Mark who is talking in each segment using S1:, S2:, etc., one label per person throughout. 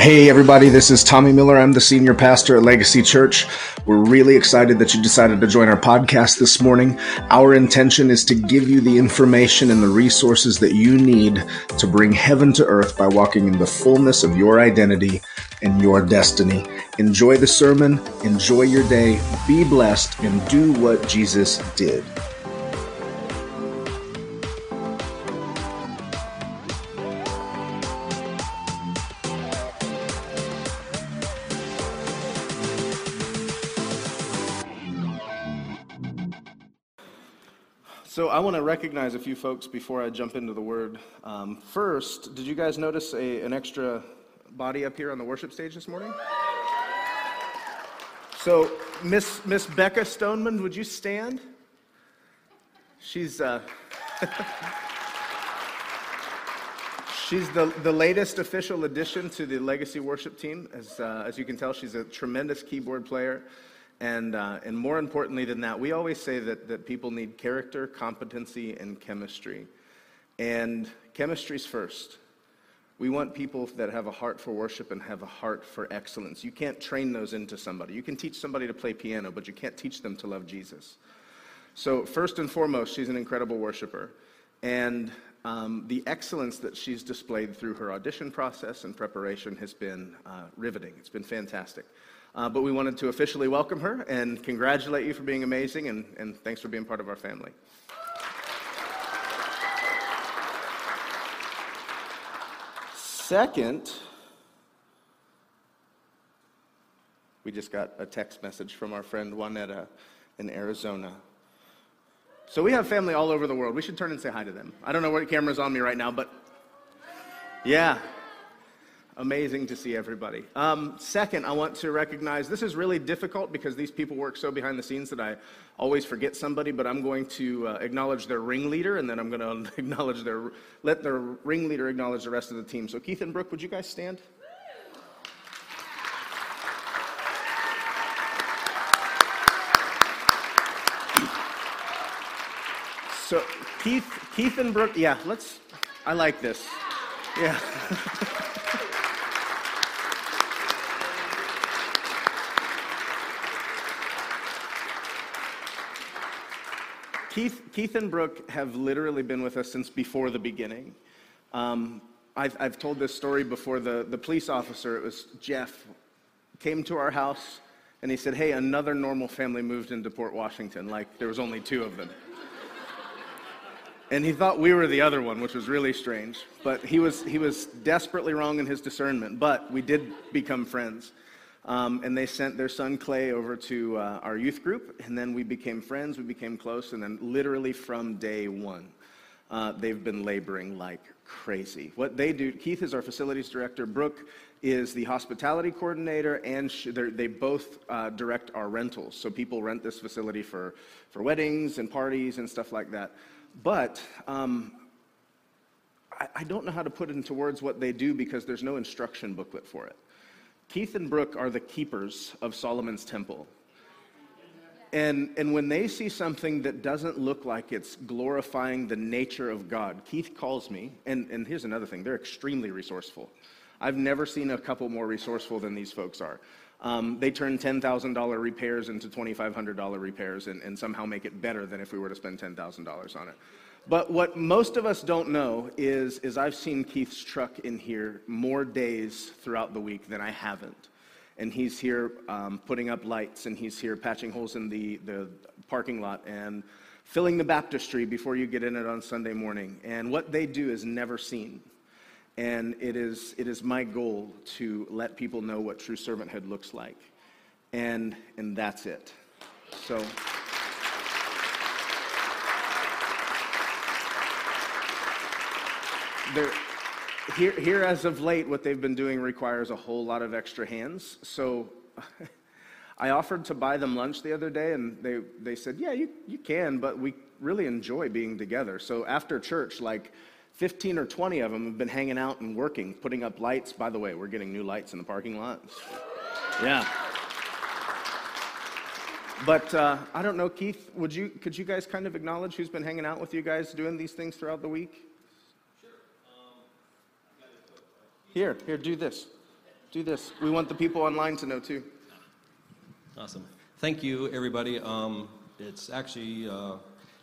S1: Hey, everybody, this is Tommy Miller. I'm the senior pastor at Legacy Church. We're really excited that you decided to join our podcast this morning. Our intention is to give you the information and the resources that you need to bring heaven to earth by walking in the fullness of your identity and your destiny. Enjoy the sermon, enjoy your day, be blessed, and do what Jesus did. I want to recognize a few folks before I jump into the word. Um, first, did you guys notice a, an extra body up here on the worship stage this morning? So Miss Miss Becca Stoneman, would you stand? She's uh, she's the, the latest official addition to the Legacy Worship team. As uh, as you can tell, she's a tremendous keyboard player. And, uh, and more importantly than that, we always say that, that people need character, competency, and chemistry. And chemistry's first. We want people that have a heart for worship and have a heart for excellence. You can't train those into somebody. You can teach somebody to play piano, but you can't teach them to love Jesus. So, first and foremost, she's an incredible worshiper. And um, the excellence that she's displayed through her audition process and preparation has been uh, riveting. It's been fantastic. Uh, but we wanted to officially welcome her and congratulate you for being amazing, and, and thanks for being part of our family. Second, we just got a text message from our friend Juanetta in Arizona. So we have family all over the world. We should turn and say hi to them. I don't know what camera's on me right now, but yeah, amazing to see everybody. Um, second, I want to recognize this is really difficult because these people work so behind the scenes that I always forget somebody, but I'm going to uh, acknowledge their ringleader and then I'm going to acknowledge their, let their ringleader acknowledge the rest of the team. So, Keith and Brooke, would you guys stand? So, Keith, Keith and Brooke, yeah, let's, I like this. Yeah. Keith, Keith and Brooke have literally been with us since before the beginning. Um, I've, I've told this story before. The, the police officer, it was Jeff, came to our house and he said, Hey, another normal family moved into Port Washington. Like there was only two of them. and he thought we were the other one, which was really strange. But he was, he was desperately wrong in his discernment. But we did become friends. Um, and they sent their son Clay over to uh, our youth group, and then we became friends, we became close, and then literally from day one, uh, they've been laboring like crazy. What they do, Keith is our facilities director, Brooke is the hospitality coordinator, and they both uh, direct our rentals. So people rent this facility for, for weddings and parties and stuff like that. But um, I, I don't know how to put into words what they do because there's no instruction booklet for it. Keith and Brooke are the keepers of Solomon's temple. And, and when they see something that doesn't look like it's glorifying the nature of God, Keith calls me, and, and here's another thing they're extremely resourceful. I've never seen a couple more resourceful than these folks are. Um, they turn $10,000 repairs into $2,500 repairs and, and somehow make it better than if we were to spend $10,000 on it. But what most of us don't know is, is I've seen Keith's truck in here more days throughout the week than I haven't. And he's here um, putting up lights, and he's here patching holes in the, the parking lot and filling the baptistry before you get in it on Sunday morning. And what they do is never seen. And it is, it is my goal to let people know what true servanthood looks like. And, and that's it. So. There, here, here, as of late, what they've been doing requires a whole lot of extra hands. So I offered to buy them lunch the other day, and they, they said, Yeah, you, you can, but we really enjoy being together. So after church, like 15 or 20 of them have been hanging out and working, putting up lights. By the way, we're getting new lights in the parking lot. Yeah. But uh, I don't know, Keith, would you, could you guys kind of acknowledge who's been hanging out with you guys doing these things throughout the week? Here, here, do this. do this. We want the people online to know too.
S2: Awesome. Thank you, everybody. Um, it's actually uh,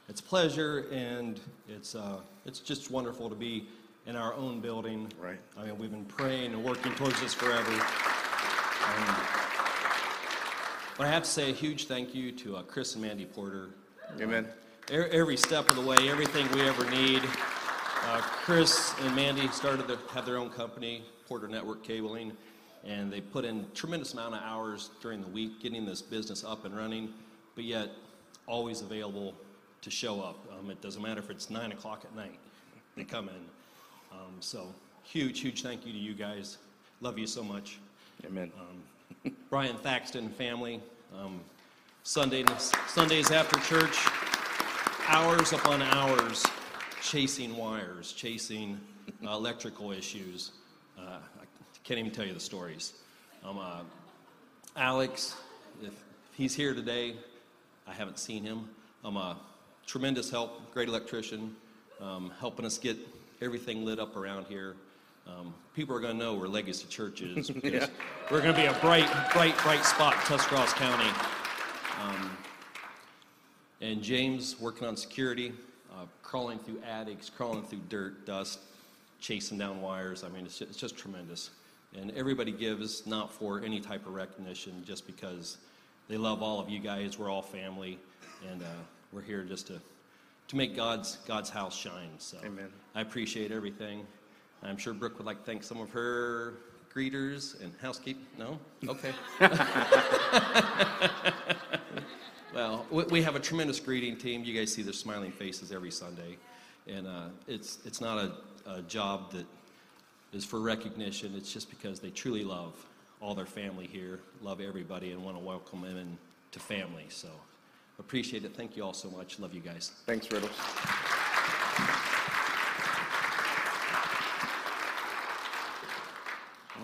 S2: it's a pleasure, and it's uh, it's just wonderful to be in our own building.
S1: Right.
S2: I mean, we've been praying and working towards this forever. Um, but I have to say a huge thank you to uh, Chris and Mandy Porter.
S1: Amen.
S2: E- Every step of the way, everything we ever need. Uh, Chris and Mandy started to have their own company, Porter Network Cabling, and they put in tremendous amount of hours during the week getting this business up and running, but yet always available to show up. Um, it doesn't matter if it's nine o'clock at night; they come in. Um, so huge, huge thank you to you guys. Love you so much.
S1: Amen.
S2: Brian Thaxton family. Um, Sundays, Sundays after church, hours upon hours chasing wires, chasing uh, electrical issues. Uh, I can't even tell you the stories. Um, uh, Alex, if he's here today, I haven't seen him. Um, uh, tremendous help, great electrician, um, helping us get everything lit up around here. Um, people are going to know where Legacy Church is.
S1: Yeah.
S2: We're going to be a bright, bright, bright spot in Tuscarawas County. Um, and James working on security, uh, crawling through attics, crawling through dirt, dust, chasing down wires. I mean, it's just, it's just tremendous. And everybody gives not for any type of recognition, just because they love all of you guys. We're all family, and uh, we're here just to to make God's God's house shine. So
S1: Amen.
S2: I appreciate everything. I'm sure Brooke would like to thank some of her greeters and housekeeping. No, okay. Well, we, have a tremendous greeting team. You guys see their smiling faces every Sunday, and uh, it's it's not a, a job that is for recognition. It's just because they truly love all their family here, love everybody, and want to welcome them into family. So appreciate it. Thank you all so much. Love you guys.
S1: Thanks, Riddles.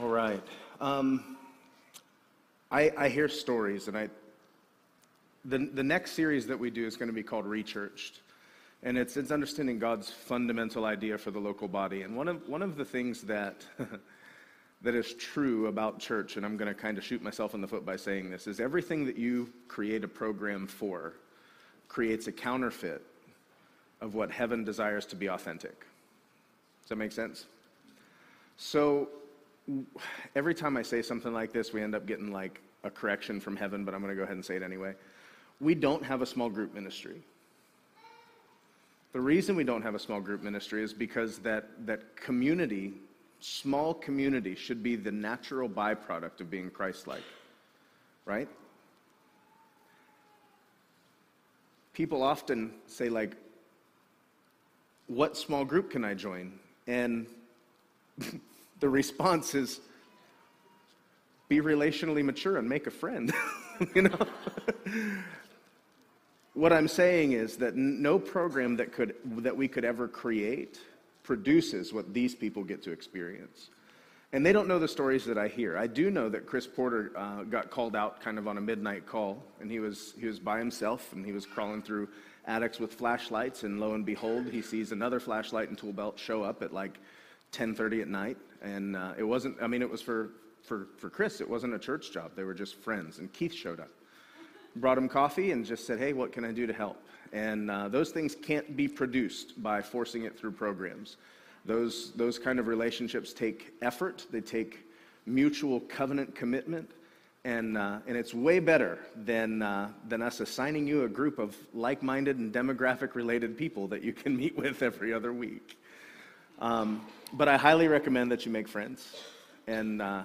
S1: All right. Um, I, I hear stories, and I the, the next series that we do is going to be called Rechurched. And it's, it's understanding God's fundamental idea for the local body. And one of, one of the things that, that is true about church, and I'm going to kind of shoot myself in the foot by saying this, is everything that you create a program for creates a counterfeit of what heaven desires to be authentic. Does that make sense? So every time I say something like this, we end up getting like a correction from heaven, but I'm going to go ahead and say it anyway. We don't have a small group ministry. The reason we don't have a small group ministry is because that, that community, small community, should be the natural byproduct of being Christ like, right? People often say, like, what small group can I join? And the response is, be relationally mature and make a friend. you know? what I'm saying is that no program that, could, that we could ever create produces what these people get to experience. And they don't know the stories that I hear. I do know that Chris Porter uh, got called out kind of on a midnight call, and he was, he was by himself, and he was crawling through attics with flashlights, and lo and behold, he sees another flashlight and tool belt show up at like 10.30 at night. And uh, it wasn't, I mean, it was for, for, for Chris, it wasn't a church job. They were just friends, and Keith showed up brought him coffee and just said, hey, what can I do to help? And uh, those things can't be produced by forcing it through programs. Those, those kind of relationships take effort, they take mutual covenant commitment, and, uh, and it's way better than, uh, than us assigning you a group of like minded and demographic related people that you can meet with every other week. Um, but I highly recommend that you make friends. And, uh,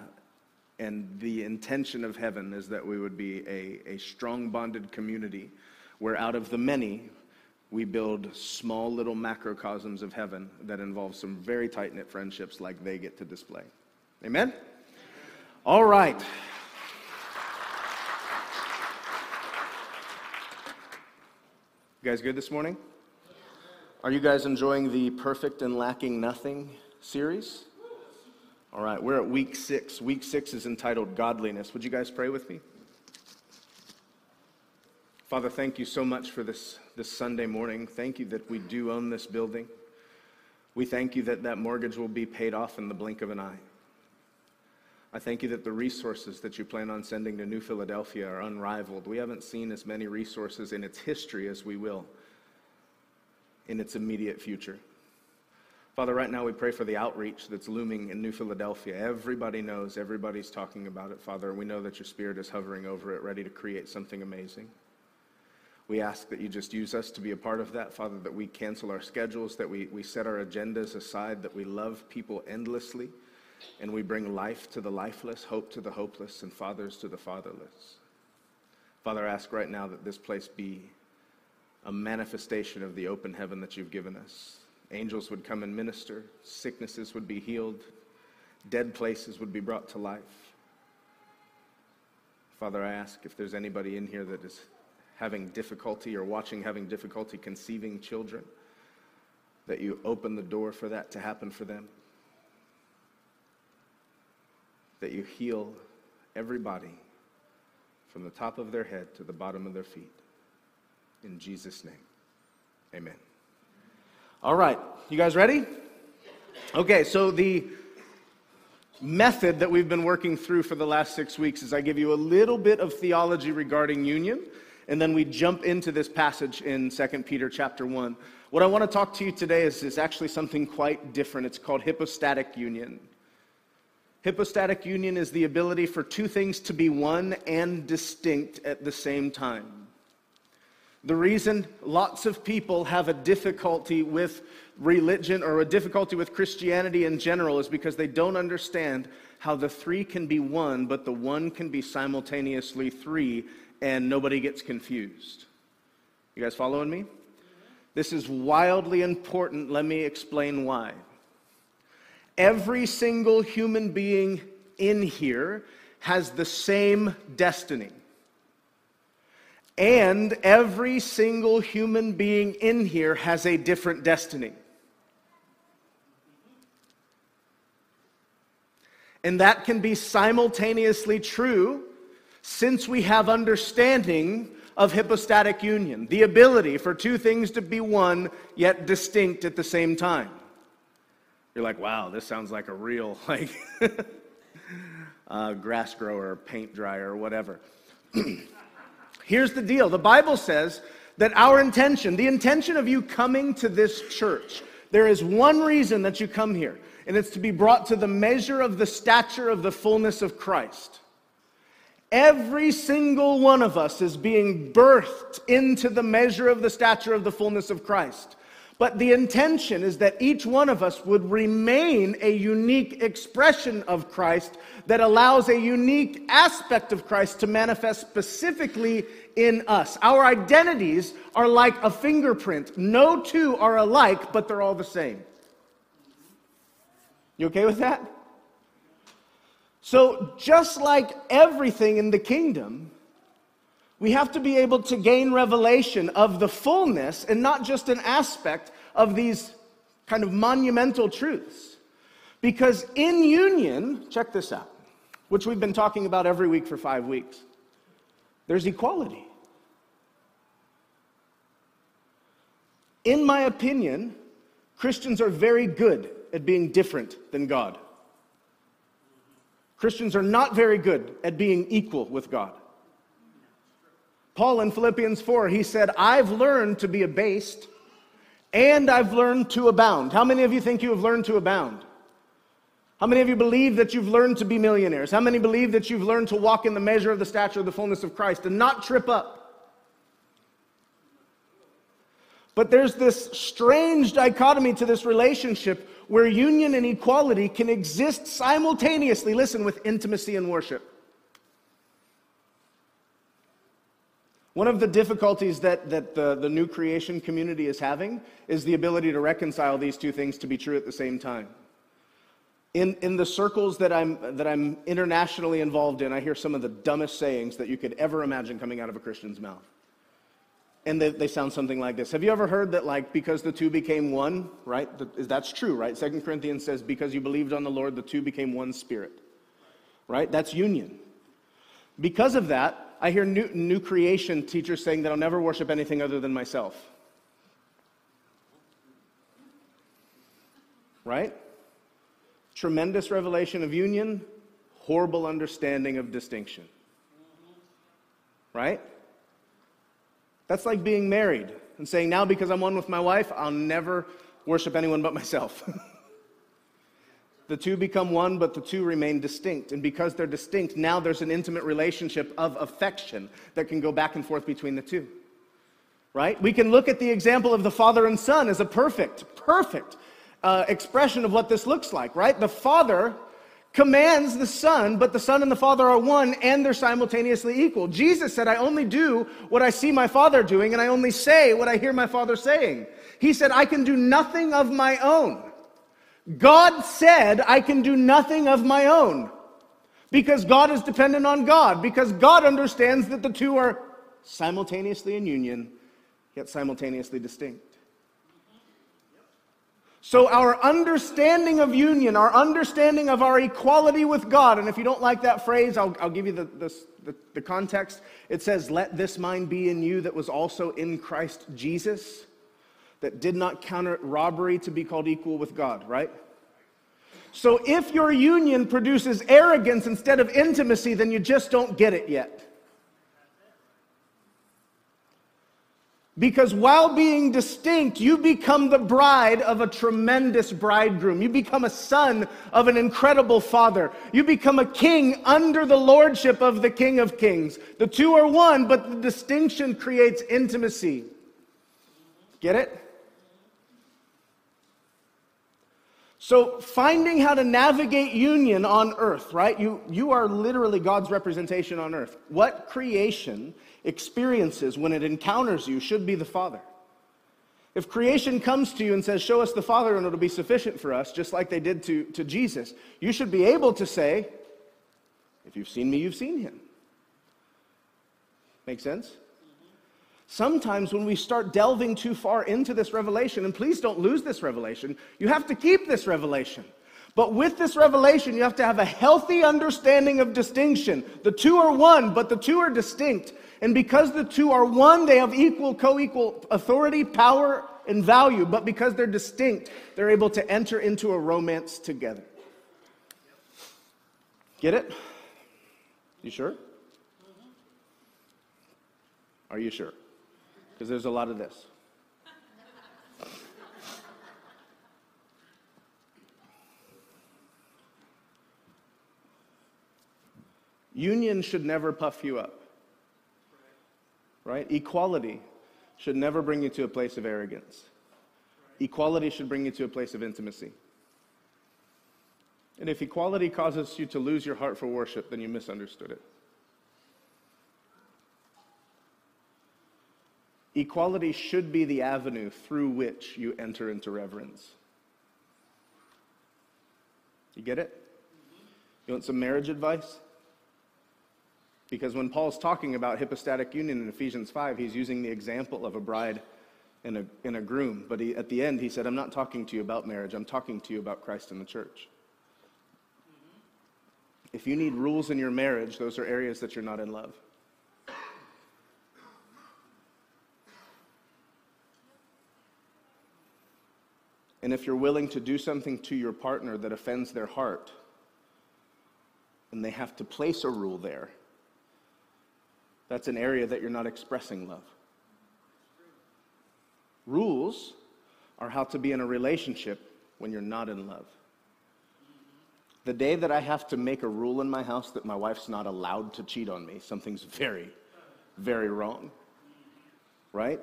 S1: and the intention of heaven is that we would be a, a strong bonded community where out of the many, we build small little macrocosms of heaven that involve some very tight knit friendships like they get to display. Amen? All right. You guys good this morning? Are you guys enjoying the Perfect and Lacking Nothing series? All right, we're at week six. Week six is entitled Godliness. Would you guys pray with me? Father, thank you so much for this, this Sunday morning. Thank you that we do own this building. We thank you that that mortgage will be paid off in the blink of an eye. I thank you that the resources that you plan on sending to New Philadelphia are unrivaled. We haven't seen as many resources in its history as we will in its immediate future. Father, right now we pray for the outreach that's looming in New Philadelphia. Everybody knows, everybody's talking about it, Father, we know that your Spirit is hovering over it, ready to create something amazing. We ask that you just use us to be a part of that, Father, that we cancel our schedules, that we, we set our agendas aside, that we love people endlessly and we bring life to the lifeless, hope to the hopeless, and fathers to the fatherless. Father, I ask right now that this place be a manifestation of the open heaven that you've given us. Angels would come and minister, sicknesses would be healed, dead places would be brought to life. Father, I ask if there's anybody in here that is having difficulty or watching having difficulty conceiving children, that you open the door for that to happen for them that you heal everybody from the top of their head to the bottom of their feet. In Jesus' name, amen. All right, you guys ready? Okay, so the method that we've been working through for the last six weeks is I give you a little bit of theology regarding union, and then we jump into this passage in 2 Peter chapter 1. What I want to talk to you today is, is actually something quite different. It's called hypostatic union. Hypostatic union is the ability for two things to be one and distinct at the same time. The reason lots of people have a difficulty with religion or a difficulty with Christianity in general is because they don't understand how the three can be one, but the one can be simultaneously three, and nobody gets confused. You guys following me? This is wildly important. Let me explain why. Every single human being in here has the same destiny. And every single human being in here has a different destiny. And that can be simultaneously true since we have understanding of hypostatic union, the ability for two things to be one yet distinct at the same time. You're like, wow, this sounds like a real, like, uh, grass grower, paint dryer, whatever. Here's the deal the Bible says that our intention, the intention of you coming to this church, there is one reason that you come here, and it's to be brought to the measure of the stature of the fullness of Christ. Every single one of us is being birthed into the measure of the stature of the fullness of Christ. But the intention is that each one of us would remain a unique expression of Christ that allows a unique aspect of Christ to manifest specifically in us. Our identities are like a fingerprint. No two are alike, but they're all the same. You okay with that? So, just like everything in the kingdom, we have to be able to gain revelation of the fullness and not just an aspect of these kind of monumental truths. Because in union, check this out, which we've been talking about every week for five weeks, there's equality. In my opinion, Christians are very good at being different than God. Christians are not very good at being equal with God. Paul in Philippians 4, he said, I've learned to be abased and I've learned to abound. How many of you think you have learned to abound? How many of you believe that you've learned to be millionaires? How many believe that you've learned to walk in the measure of the stature of the fullness of Christ and not trip up? But there's this strange dichotomy to this relationship where union and equality can exist simultaneously, listen, with intimacy and worship. One of the difficulties that, that the, the new creation community is having is the ability to reconcile these two things to be true at the same time. In, in the circles that I'm, that I'm internationally involved in, I hear some of the dumbest sayings that you could ever imagine coming out of a Christian's mouth. And they, they sound something like this. Have you ever heard that, like, because the two became one, right? That's true, right? Second Corinthians says, because you believed on the Lord, the two became one spirit, right? That's union. Because of that, I hear new, new creation teachers saying that I'll never worship anything other than myself. Right? Tremendous revelation of union, horrible understanding of distinction. Right? That's like being married and saying, now because I'm one with my wife, I'll never worship anyone but myself. the two become one, but the two remain distinct. And because they're distinct, now there's an intimate relationship of affection that can go back and forth between the two. Right? We can look at the example of the father and son as a perfect, perfect uh, expression of what this looks like, right? The father commands the Son, but the Son and the Father are one and they're simultaneously equal. Jesus said, I only do what I see my Father doing, and I only say what I hear my Father saying. He said, I can do nothing of my own. God said, I can do nothing of my own. Because God is dependent on God, because God understands that the two are simultaneously in union, yet simultaneously distinct. So, our understanding of union, our understanding of our equality with God, and if you don't like that phrase, I'll, I'll give you the, the, the, the context. It says, Let this mind be in you that was also in Christ Jesus, that did not count it robbery to be called equal with God, right? So, if your union produces arrogance instead of intimacy, then you just don't get it yet. Because while being distinct, you become the bride of a tremendous bridegroom. You become a son of an incredible father. You become a king under the lordship of the King of Kings. The two are one, but the distinction creates intimacy. Get it? So, finding how to navigate union on earth, right? You, you are literally God's representation on earth. What creation experiences when it encounters you should be the Father. If creation comes to you and says, Show us the Father and it'll be sufficient for us, just like they did to, to Jesus, you should be able to say, If you've seen me, you've seen him. Make sense? Sometimes when we start delving too far into this revelation, and please don't lose this revelation, you have to keep this revelation. But with this revelation, you have to have a healthy understanding of distinction. The two are one, but the two are distinct. And because the two are one, they have equal, co equal authority, power, and value. But because they're distinct, they're able to enter into a romance together. Get it? You sure? Are you sure? Because there's a lot of this. Union should never puff you up right? Equality should never bring you to a place of arrogance. Equality should bring you to a place of intimacy. And if equality causes you to lose your heart for worship, then you misunderstood it. Equality should be the avenue through which you enter into reverence. You get it? You want some marriage advice? Because when Paul's talking about hypostatic union in Ephesians 5, he's using the example of a bride and a, and a groom. But he, at the end, he said, I'm not talking to you about marriage, I'm talking to you about Christ and the church. If you need rules in your marriage, those are areas that you're not in love. And if you're willing to do something to your partner that offends their heart, and they have to place a rule there, that's an area that you're not expressing love. Rules are how to be in a relationship when you're not in love. The day that I have to make a rule in my house that my wife's not allowed to cheat on me, something's very, very wrong. Right?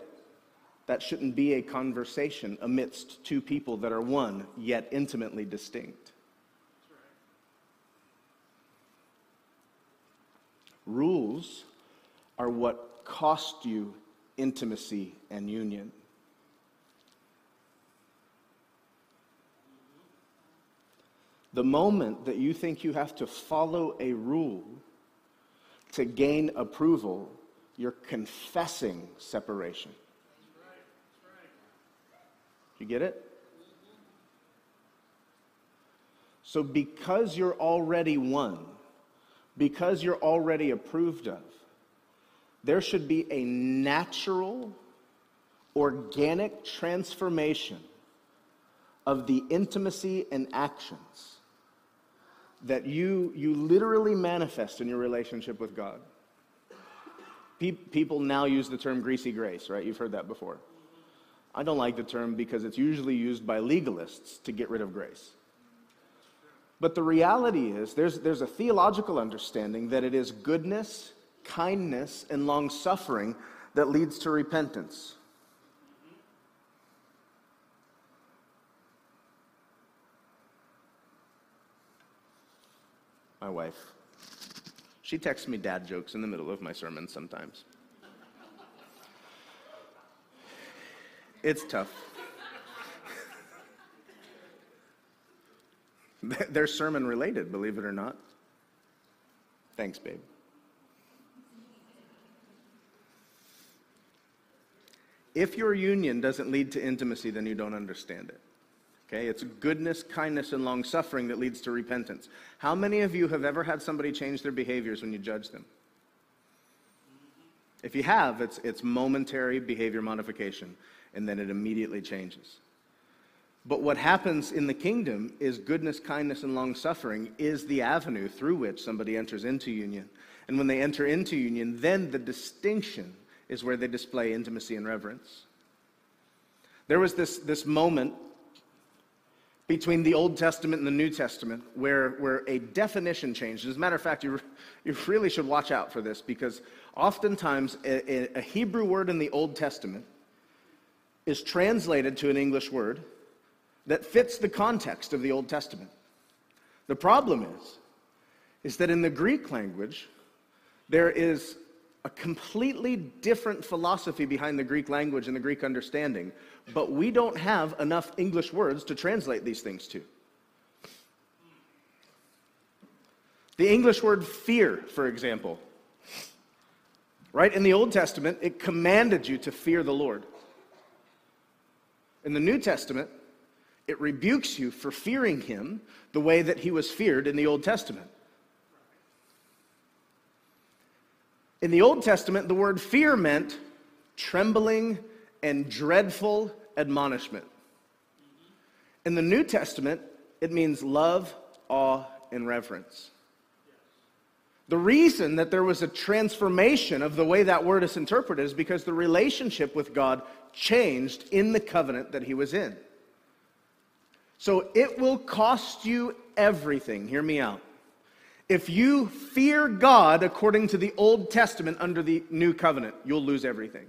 S1: That shouldn't be a conversation amidst two people that are one, yet intimately distinct. Rules are what cost you intimacy and union. The moment that you think you have to follow a rule to gain approval, you're confessing separation. You get it? So, because you're already one, because you're already approved of, there should be a natural, organic transformation of the intimacy and actions that you, you literally manifest in your relationship with God. People now use the term greasy grace, right? You've heard that before. I don't like the term because it's usually used by legalists to get rid of grace. But the reality is, there's, there's a theological understanding that it is goodness, kindness, and long suffering that leads to repentance. My wife. She texts me dad jokes in the middle of my sermon sometimes. It's tough. They're sermon related, believe it or not. Thanks, babe. If your union doesn't lead to intimacy, then you don't understand it. Okay? It's goodness, kindness, and long suffering that leads to repentance. How many of you have ever had somebody change their behaviors when you judge them? If you have, it's, it's momentary behavior modification, and then it immediately changes. But what happens in the kingdom is goodness, kindness, and long suffering is the avenue through which somebody enters into union. And when they enter into union, then the distinction is where they display intimacy and reverence. There was this, this moment between the Old Testament and the New Testament where, where a definition changed. As a matter of fact, you, you really should watch out for this because oftentimes a, a Hebrew word in the Old Testament is translated to an English word that fits the context of the Old Testament. The problem is, is that in the Greek language, there is a completely different philosophy behind the Greek language and the Greek understanding, but we don't have enough English words to translate these things to. The English word fear, for example, right? In the Old Testament, it commanded you to fear the Lord. In the New Testament, it rebukes you for fearing him the way that he was feared in the Old Testament. In the Old Testament, the word fear meant trembling and dreadful admonishment. In the New Testament, it means love, awe, and reverence. The reason that there was a transformation of the way that word is interpreted is because the relationship with God changed in the covenant that he was in. So it will cost you everything. Hear me out. If you fear God according to the Old Testament under the New Covenant, you'll lose everything.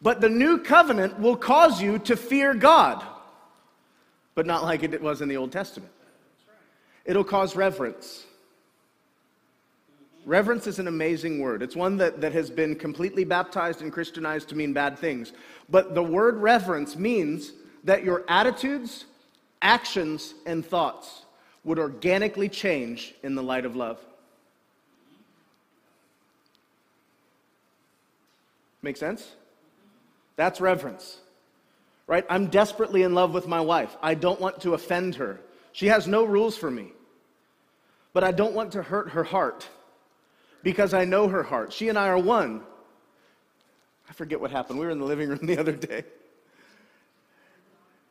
S1: But the New Covenant will cause you to fear God, but not like it was in the Old Testament. It'll cause reverence. Reverence is an amazing word. It's one that, that has been completely baptized and Christianized to mean bad things. But the word reverence means that your attitudes, actions, and thoughts would organically change in the light of love. Make sense? That's reverence. Right? I'm desperately in love with my wife. I don't want to offend her. She has no rules for me. But I don't want to hurt her heart because I know her heart. She and I are one. I forget what happened. We were in the living room the other day.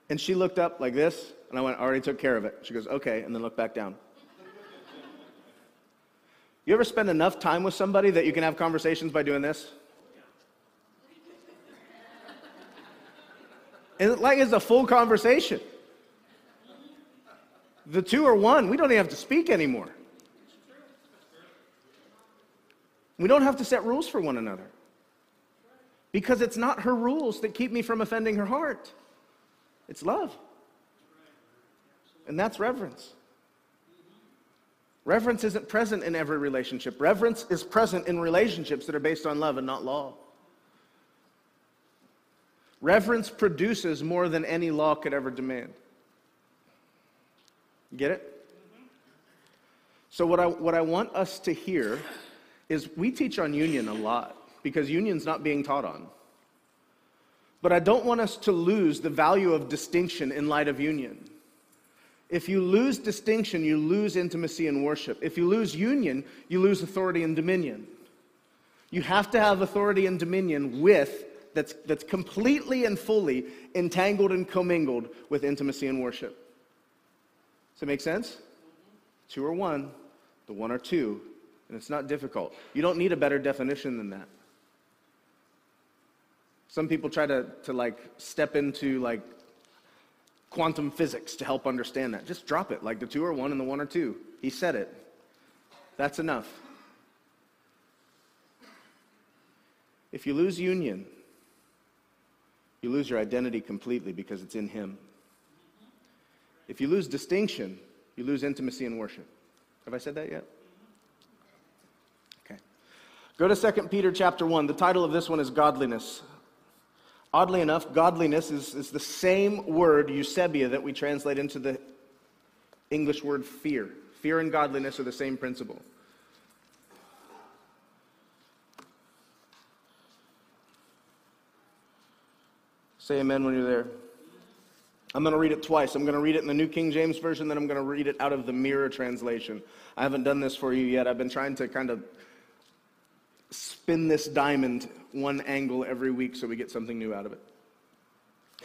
S1: And she looked up like this, and I went, I already took care of it. She goes, okay, and then looked back down. You ever spend enough time with somebody that you can have conversations by doing this? And like it's a full conversation. The two are one. We don't even have to speak anymore. We don't have to set rules for one another. Because it's not her rules that keep me from offending her heart. It's love. And that's reverence. Reverence isn't present in every relationship. Reverence is present in relationships that are based on love and not law. Reverence produces more than any law could ever demand. Get it? So, what I, what I want us to hear is we teach on union a lot because union's not being taught on. But I don't want us to lose the value of distinction in light of union. If you lose distinction, you lose intimacy and worship. If you lose union, you lose authority and dominion. You have to have authority and dominion with that's, that's completely and fully entangled and commingled with intimacy and worship. Does that make sense? Two or one, the one or two, and it's not difficult. You don't need a better definition than that. Some people try to, to like step into like quantum physics to help understand that. Just drop it, like the two or one and the one or two. He said it. That's enough. If you lose union, you lose your identity completely because it's in Him. If you lose distinction, you lose intimacy in worship. Have I said that yet? Go to 2 Peter chapter 1. The title of this one is Godliness. Oddly enough, godliness is, is the same word, eusebeia, that we translate into the English word fear. Fear and godliness are the same principle. Say amen when you're there. I'm going to read it twice. I'm going to read it in the New King James Version, then I'm going to read it out of the Mirror translation. I haven't done this for you yet. I've been trying to kind of spin this diamond one angle every week so we get something new out of it.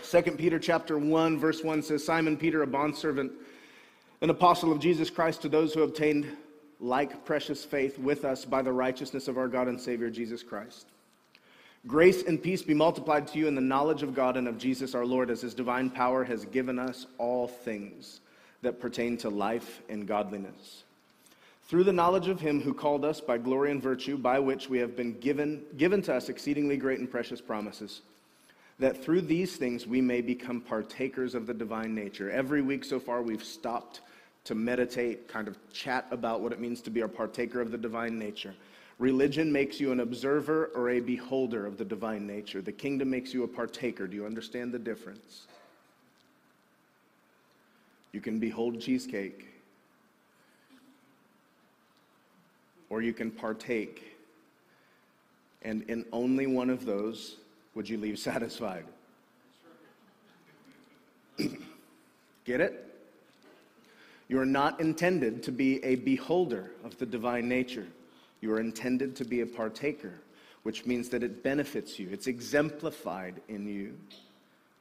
S1: 2 Peter chapter 1 verse 1 says Simon Peter a bondservant an apostle of Jesus Christ to those who obtained like precious faith with us by the righteousness of our God and Savior Jesus Christ. Grace and peace be multiplied to you in the knowledge of God and of Jesus our Lord, as his divine power has given us all things that pertain to life and godliness. Through the knowledge of him who called us by glory and virtue, by which we have been given, given to us exceedingly great and precious promises, that through these things we may become partakers of the divine nature. Every week so far, we've stopped to meditate, kind of chat about what it means to be a partaker of the divine nature. Religion makes you an observer or a beholder of the divine nature. The kingdom makes you a partaker. Do you understand the difference? You can behold cheesecake, or you can partake. And in only one of those would you leave satisfied. Get it? You are not intended to be a beholder of the divine nature. You are intended to be a partaker, which means that it benefits you. It's exemplified in you.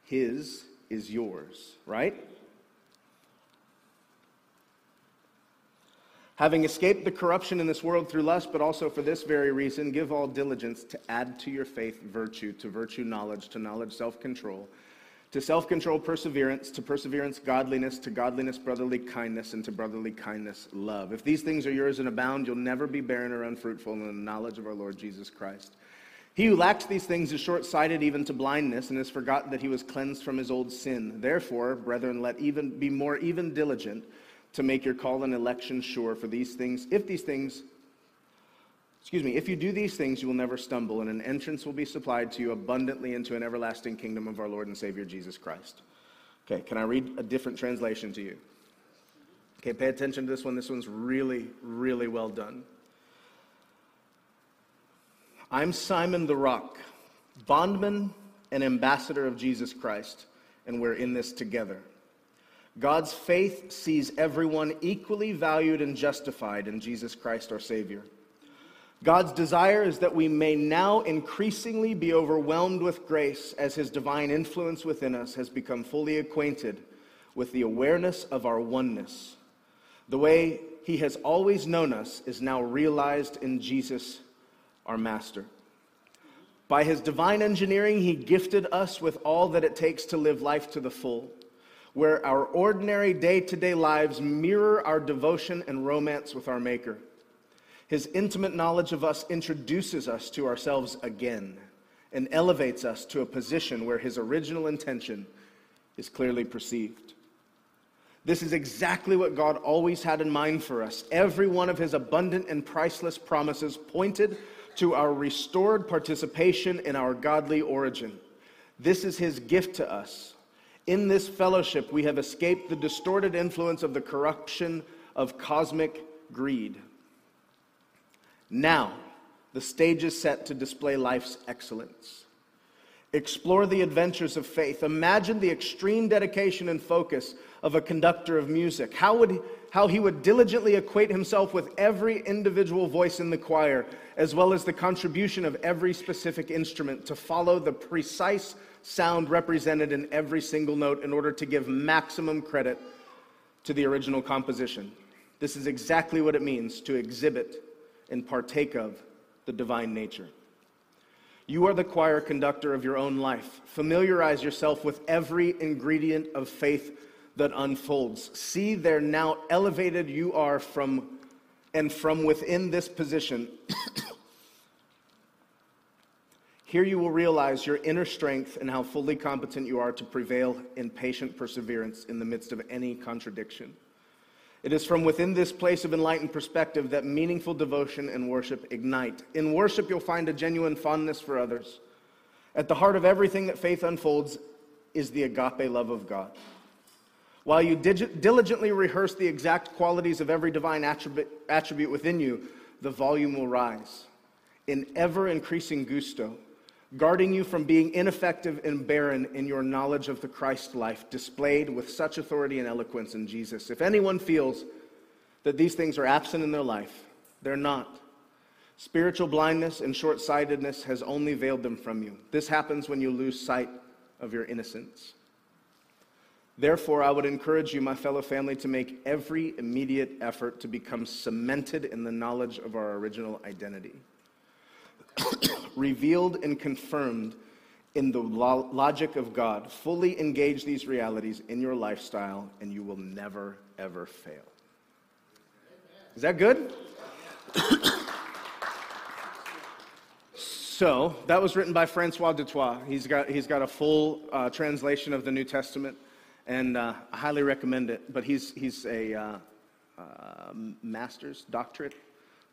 S1: His is yours, right? Having escaped the corruption in this world through lust, but also for this very reason, give all diligence to add to your faith virtue, to virtue knowledge, to knowledge self control to self control, perseverance, to perseverance, godliness, to godliness, brotherly kindness, and to brotherly kindness, love. If these things are yours and abound, you'll never be barren or unfruitful in the knowledge of our Lord Jesus Christ. He who lacks these things is short sighted even to blindness, and has forgotten that he was cleansed from his old sin. Therefore, brethren, let even be more even diligent to make your call and election sure. For these things, if these things Excuse me, if you do these things, you will never stumble, and an entrance will be supplied to you abundantly into an everlasting kingdom of our Lord and Savior Jesus Christ. Okay, can I read a different translation to you? Okay, pay attention to this one. This one's really, really well done. I'm Simon the Rock, bondman and ambassador of Jesus Christ, and we're in this together. God's faith sees everyone equally valued and justified in Jesus Christ our Savior. God's desire is that we may now increasingly be overwhelmed with grace as His divine influence within us has become fully acquainted with the awareness of our oneness. The way He has always known us is now realized in Jesus, our Master. By His divine engineering, He gifted us with all that it takes to live life to the full, where our ordinary day to day lives mirror our devotion and romance with our Maker. His intimate knowledge of us introduces us to ourselves again and elevates us to a position where his original intention is clearly perceived. This is exactly what God always had in mind for us. Every one of his abundant and priceless promises pointed to our restored participation in our godly origin. This is his gift to us. In this fellowship, we have escaped the distorted influence of the corruption of cosmic greed. Now, the stage is set to display life's excellence. Explore the adventures of faith. Imagine the extreme dedication and focus of a conductor of music. How, would, how he would diligently equate himself with every individual voice in the choir, as well as the contribution of every specific instrument to follow the precise sound represented in every single note in order to give maximum credit to the original composition. This is exactly what it means to exhibit and partake of the divine nature. You are the choir conductor of your own life. Familiarize yourself with every ingredient of faith that unfolds. See there now elevated you are from and from within this position. Here you will realize your inner strength and how fully competent you are to prevail in patient perseverance in the midst of any contradiction. It is from within this place of enlightened perspective that meaningful devotion and worship ignite. In worship, you'll find a genuine fondness for others. At the heart of everything that faith unfolds is the agape love of God. While you diligently rehearse the exact qualities of every divine attribute within you, the volume will rise in ever increasing gusto, guarding you from being ineffective and barren in your knowledge of the Christ life, displayed with such authority and eloquence in Jesus. If anyone feels that these things are absent in their life, they're not. Spiritual blindness and short sightedness has only veiled them from you. This happens when you lose sight of your innocence. Therefore, I would encourage you, my fellow family, to make every immediate effort to become cemented in the knowledge of our original identity, revealed and confirmed in the lo- logic of God. Fully engage these realities in your lifestyle, and you will never, ever fail. Is that good? so, that was written by Francois du Toit. He's got, he's got a full uh, translation of the New Testament and uh, I highly recommend it. But he's, he's a uh, uh, master's doctorate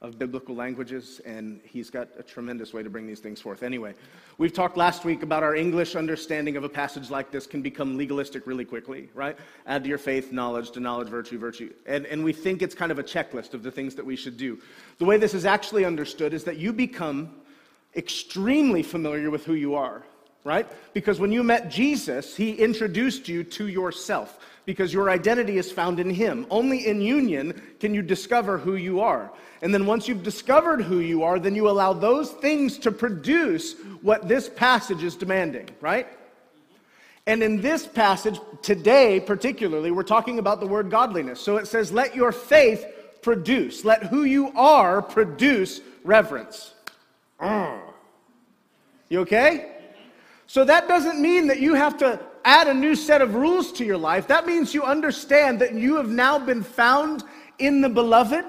S1: of biblical languages, and he's got a tremendous way to bring these things forth. Anyway, we've talked last week about our English understanding of a passage like this can become legalistic really quickly, right? Add to your faith knowledge, to knowledge, virtue, virtue. And, and we think it's kind of a checklist of the things that we should do. The way this is actually understood is that you become extremely familiar with who you are right? Because when you met Jesus, he introduced you to yourself because your identity is found in him. Only in union can you discover who you are. And then once you've discovered who you are, then you allow those things to produce what this passage is demanding, right? And in this passage, today particularly, we're talking about the word godliness. So it says, let your faith produce, let who you are produce reverence. Mm. You okay? So that doesn't mean that you have to add a new set of rules to your life. That means you understand that you have now been found in the beloved,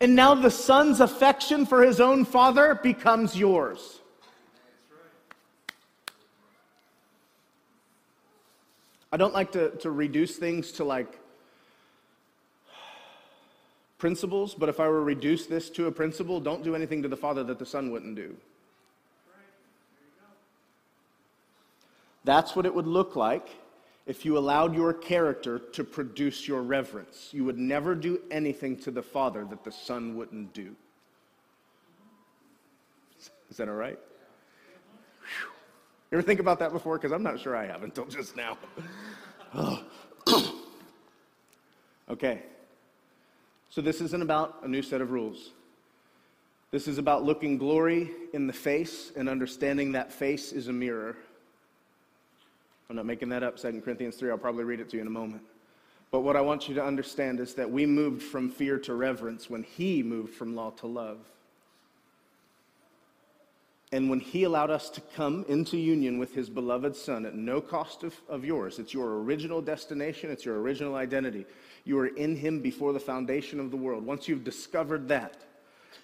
S1: and now the son's affection for his own father becomes yours. I don't like to, to reduce things to like principles, but if I were to reduce this to a principle, don't do anything to the father that the son wouldn't do. That's what it would look like if you allowed your character to produce your reverence. You would never do anything to the Father that the Son wouldn't do. Is that all right? You ever think about that before? Because I'm not sure I have until just now. okay. So this isn't about a new set of rules. This is about looking glory in the face and understanding that face is a mirror. I'm not making that up, 2 Corinthians 3. I'll probably read it to you in a moment. But what I want you to understand is that we moved from fear to reverence when He moved from law to love. And when He allowed us to come into union with His beloved Son at no cost of, of yours, it's your original destination, it's your original identity. You are in Him before the foundation of the world. Once you've discovered that,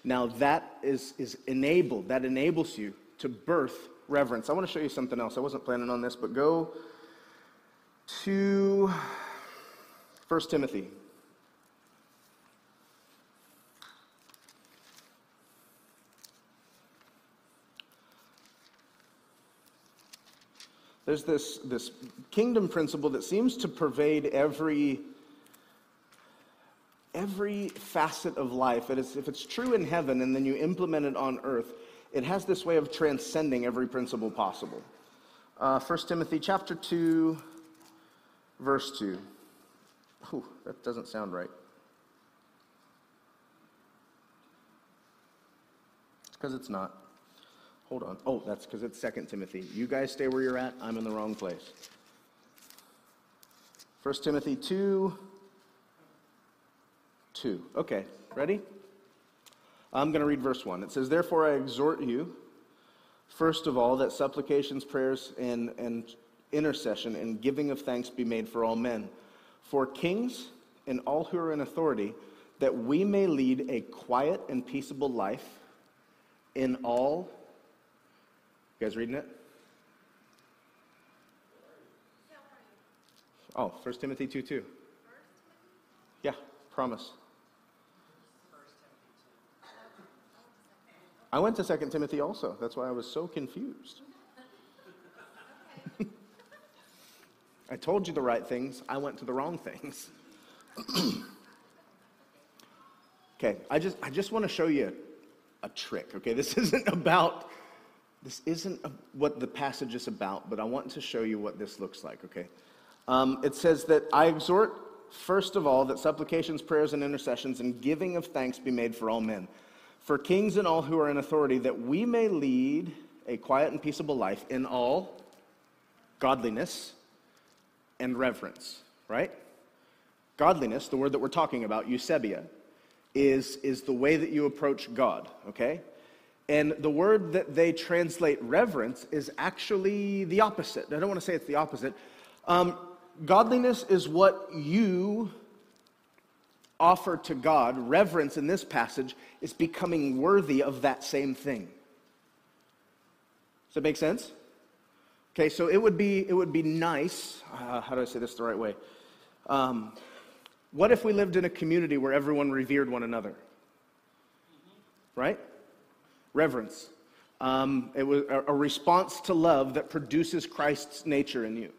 S1: now that is, is enabled, that enables you to birth reverence. I want to show you something else. I wasn't planning on this, but go to 1 Timothy. There's this, this kingdom principle that seems to pervade every, every facet of life. It is, if it's true in heaven and then you implement it on earth, it has this way of transcending every principle possible. Uh, 1 Timothy chapter 2, verse 2. Ooh, that doesn't sound right. It's because it's not. Hold on. Oh, that's because it's 2 Timothy. You guys stay where you're at. I'm in the wrong place. 1 Timothy 2 2. Okay, ready? I'm going to read verse 1. It says, Therefore I exhort you, first of all, that supplications, prayers, and, and intercession and giving of thanks be made for all men, for kings and all who are in authority, that we may lead a quiet and peaceable life in all. You guys reading it? Oh, 1 Timothy 2 2. Yeah, promise. I went to 2 Timothy also. That's why I was so confused. I told you the right things, I went to the wrong things. okay, I just, I just want to show you a trick. Okay, this isn't about, this isn't a, what the passage is about, but I want to show you what this looks like. Okay, um, it says that I exhort, first of all, that supplications, prayers, and intercessions and giving of thanks be made for all men, for kings and all who are in authority, that we may lead a quiet and peaceable life in all godliness and reverence, right? Godliness, the word that we're talking about, eusebeia, is, is the way that you approach God, okay? And the word that they translate reverence is actually the opposite. I don't want to say it's the opposite. Um, godliness is what you offer to God. Reverence in this passage is becoming worthy of that same thing. Does that make sense? Okay, so it would be, it would be nice. Uh, how do I say this the right way? Um, what if we lived in a community where everyone revered one another? Right? Reverence. Um, it was a, a response to love that produces Christ's nature in you.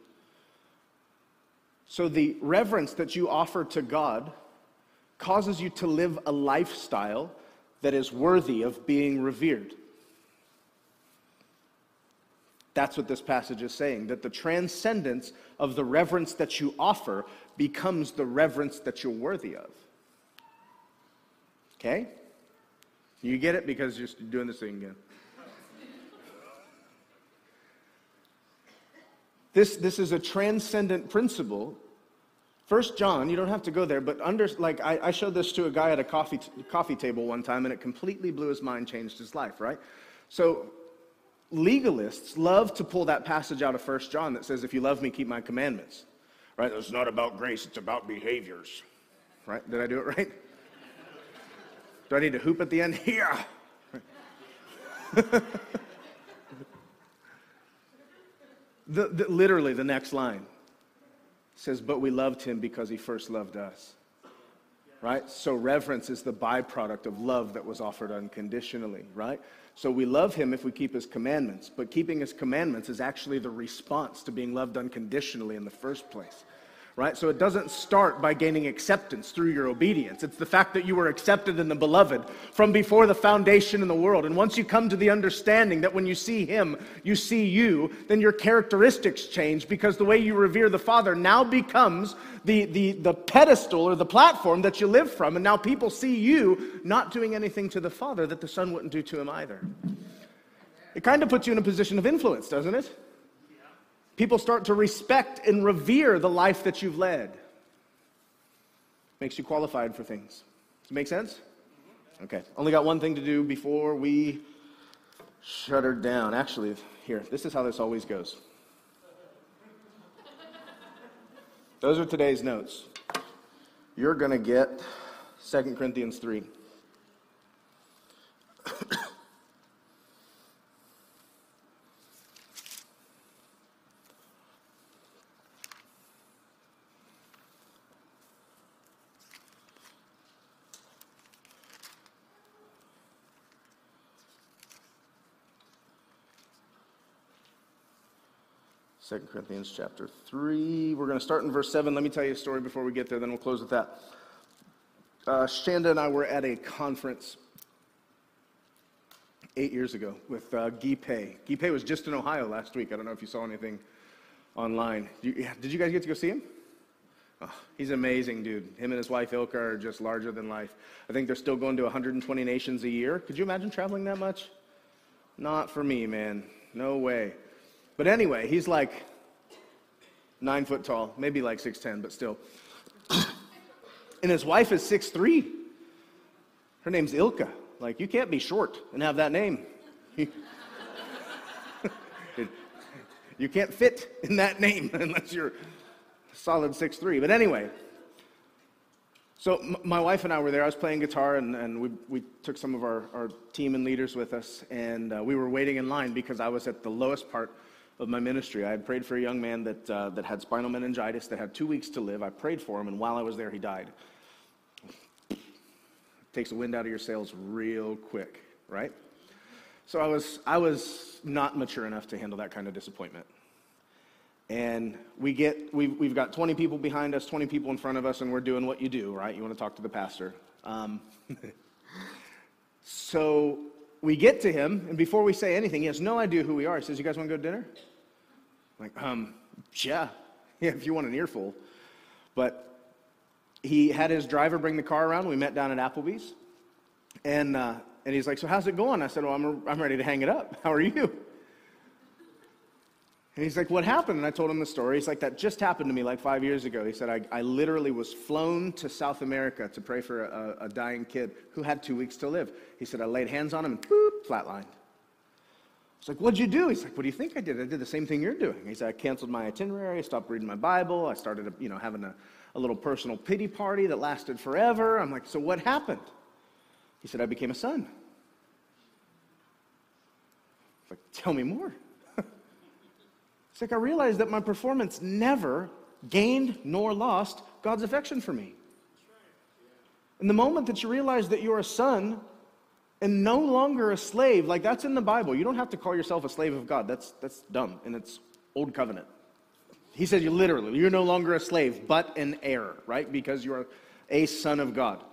S1: So the reverence that you offer to God causes you to live a lifestyle that is worthy of being revered. That's what this passage is saying that the transcendence of the reverence that you offer becomes the reverence that you're worthy of. Okay? You get it because you're doing this thing again. This, this is a transcendent principle. First John, you don't have to go there, but under like I, I showed this to a guy at a coffee t- coffee table one time, and it completely blew his mind, changed his life. Right? So legalists love to pull that passage out of First John that says, If you love me, keep my commandments. Right? It's not about grace, it's about behaviors. Right? Did I do it right? Do I need to hoop at the end? Yeah. the, the, literally, the next line says, But we loved him because he first loved us. Right? So reverence is the byproduct of love that was offered unconditionally, right? So we love him if we keep his commandments, but keeping his commandments is actually the response to being loved unconditionally in the first place. Right? So it doesn't start by gaining acceptance through your obedience. It's the fact that you were accepted in the beloved from before the foundation in the world. And once you come to the understanding that when you see him, you see you, then your characteristics change because the way you revere the Father now becomes the, the, the pedestal or the platform that you live from. And now people see you not doing anything to the Father that the Son wouldn't do to him either. It kind of puts you in a position of influence, doesn't it? People start to respect and revere the life that you've led. Makes you qualified for things. Does it make sense? Okay. Only got one thing to do before we shut her down. Actually, here, this is how this always goes. Those are today's notes. You're going to get 2 Corinthians 3. 2 Corinthians chapter 3. We're going to start in verse 7. Let me tell you a story before we get there, then we'll close with that. Uh, Shanda and I were at a conference eight years ago with uh, Guy Pei. Guy Pei was just in Ohio last week. I don't know if you saw anything online. Did you, did you guys get to go see him? Oh, he's amazing dude. Him and his wife Ilka are just larger than life. I think they're still going to 120 nations a year. Could you imagine traveling that much? Not for me, man. No way. But anyway, he's like, nine foot tall, maybe like 6'10, but still. and his wife is 6'3. Her name's Ilka. Like, you can't be short and have that name. you can't fit in that name unless you're solid 6'3. But anyway, so my wife and I were there. I was playing guitar, and, and we, we took some of our, our team and leaders with us, and uh, we were waiting in line because I was at the lowest part of my ministry. I had prayed for a young man that, uh, that had spinal meningitis, that had two weeks to live. I prayed for him, and while I was there, he died. It Takes the wind out of your sails real quick, right? So I was, I was not mature enough to handle that kind of disappointment. And we get, we've, we've got 20 people behind us, 20 people in front of us, and we're doing what you do, right? You want to talk to the pastor. Um, so we get to him, and before we say anything, he has no idea who we are. He says, You guys want to go to dinner? I'm like, um, yeah, yeah, if you want an earful. But he had his driver bring the car around. We met down at Applebee's. And, uh, and he's like, So how's it going? I said, Well, I'm, I'm ready to hang it up. How are you? And he's like, What happened? And I told him the story. He's like, That just happened to me like five years ago. He said, I, I literally was flown to South America to pray for a, a dying kid who had two weeks to live. He said, I laid hands on him and boop, flatlined. I was like, What'd you do? He's like, What do you think I did? I did the same thing you're doing. He said, I canceled my itinerary, I stopped reading my Bible, I started you know, having a, a little personal pity party that lasted forever. I'm like, So what happened? He said, I became a son. I was like, Tell me more. It's like I realized that my performance never gained nor lost God's affection for me. In the moment that you realize that you're a son and no longer a slave, like that's in the Bible. You don't have to call yourself a slave of God. That's, that's dumb, and it's old covenant. He says you literally, you're no longer a slave, but an heir, right? Because you're a son of God.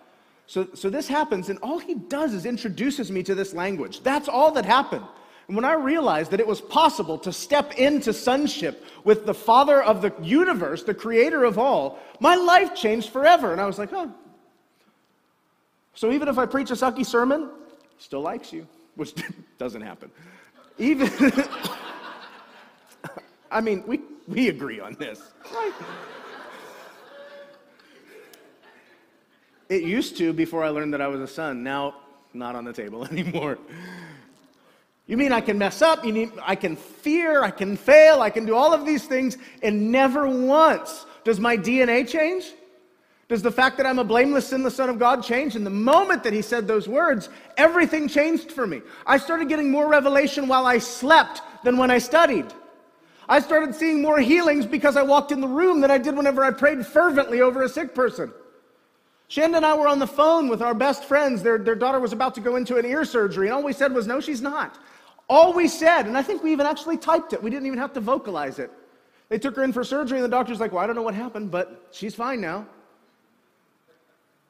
S1: So, so this happens, and all he does is introduces me to this language. That's all that happened. When I realized that it was possible to step into sonship with the Father of the universe, the creator of all, my life changed forever. And I was like, oh. So even if I preach a sucky sermon, still likes you, which doesn't happen. Even, I mean, we, we agree on this, right? It used to before I learned that I was a son. Now, not on the table anymore. You mean I can mess up? You mean I can fear? I can fail? I can do all of these things, and never once does my DNA change? Does the fact that I'm a blameless, sinless Son of God change? And the moment that he said those words, everything changed for me. I started getting more revelation while I slept than when I studied. I started seeing more healings because I walked in the room than I did whenever I prayed fervently over a sick person. Shanda and I were on the phone with our best friends. Their, their daughter was about to go into an ear surgery, and all we said was, No, she's not. All we said, and I think we even actually typed it, we didn't even have to vocalize it. They took her in for surgery, and the doctor's like, Well, I don't know what happened, but she's fine now.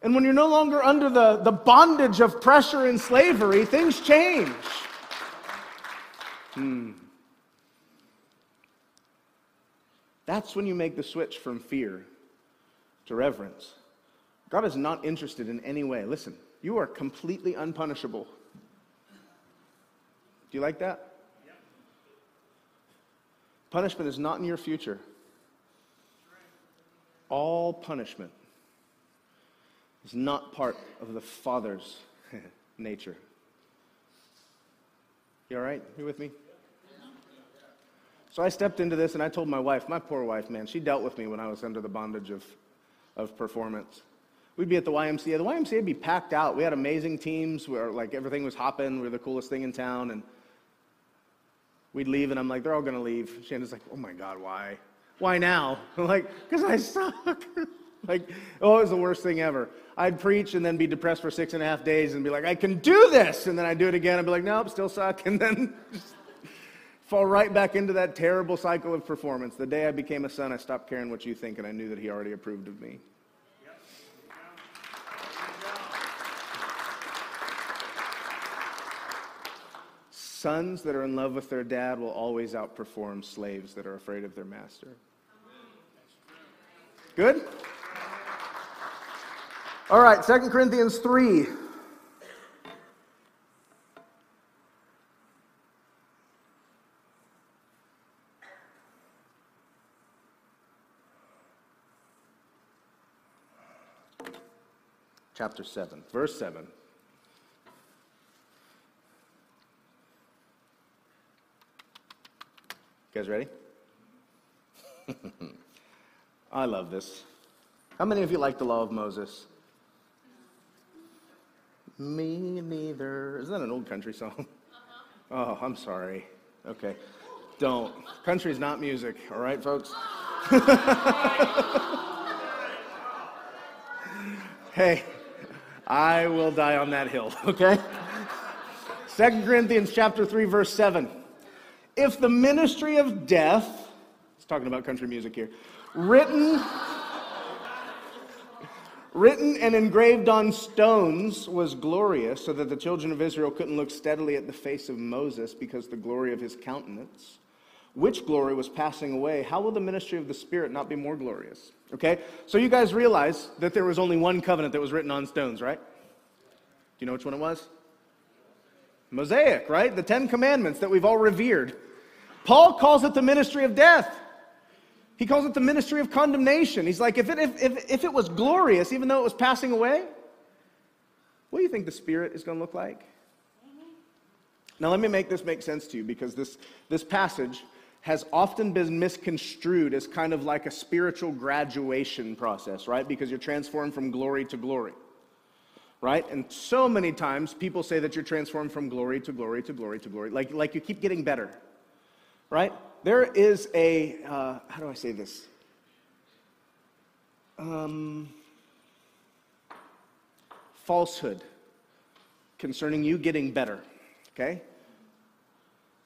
S1: And when you're no longer under the, the bondage of pressure and slavery, things change. Hmm. That's when you make the switch from fear to reverence. God is not interested in any way. Listen, you are completely unpunishable do you like that? Punishment is not in your future. All punishment is not part of the Father's nature. You all right? You with me? So I stepped into this and I told my wife, my poor wife, man, she dealt with me when I was under the bondage of, of performance. We'd be at the YMCA. The YMCA would be packed out. We had amazing teams where like everything was hopping. We were the coolest thing in town. And We'd leave, and I'm like, they're all to leave. Shanda's like, oh my God, why? Why now? I'm like, because I suck. like, oh, it was the worst thing ever. I'd preach and then be depressed for six and a half days and be like, I can do this. And then I'd do it again and be like, nope, still suck. And then just fall right back into that terrible cycle of performance. The day I became a son, I stopped caring what you think, and I knew that he already approved of me. Sons that are in love with their dad will always outperform slaves that are afraid of their master. Good? All right, 2 Corinthians 3. Chapter 7, verse 7. Guys ready? I love this. How many of you like the law of Moses? Me neither. Isn't that an old country song? Oh, I'm sorry. Okay. Don't. Country's not music, all right, folks? hey, I will die on that hill, okay? Second Corinthians chapter 3 verse 7. If the ministry of death, it's talking about country music here, written written and engraved on stones was glorious so that the children of Israel couldn't look steadily at the face of Moses because the glory of his countenance which glory was passing away, how will the ministry of the Spirit not be more glorious? Okay? So you guys realize that there was only one covenant that was written on stones, right? Do you know which one it was? Mosaic, right? The Ten Commandments that we've all revered. Paul calls it the ministry of death. He calls it the ministry of condemnation. He's like, if it, if, if, if it was glorious, even though it was passing away, what do you think the Spirit is going to look like? Now, let me make this make sense to you because this, this passage has often been misconstrued as kind of like a spiritual graduation process, right? Because you're transformed from glory to glory, right? And so many times people say that you're transformed from glory to glory to glory to glory, like, like you keep getting better, right? There is a, uh, how do I say this? Um, falsehood concerning you getting better, okay?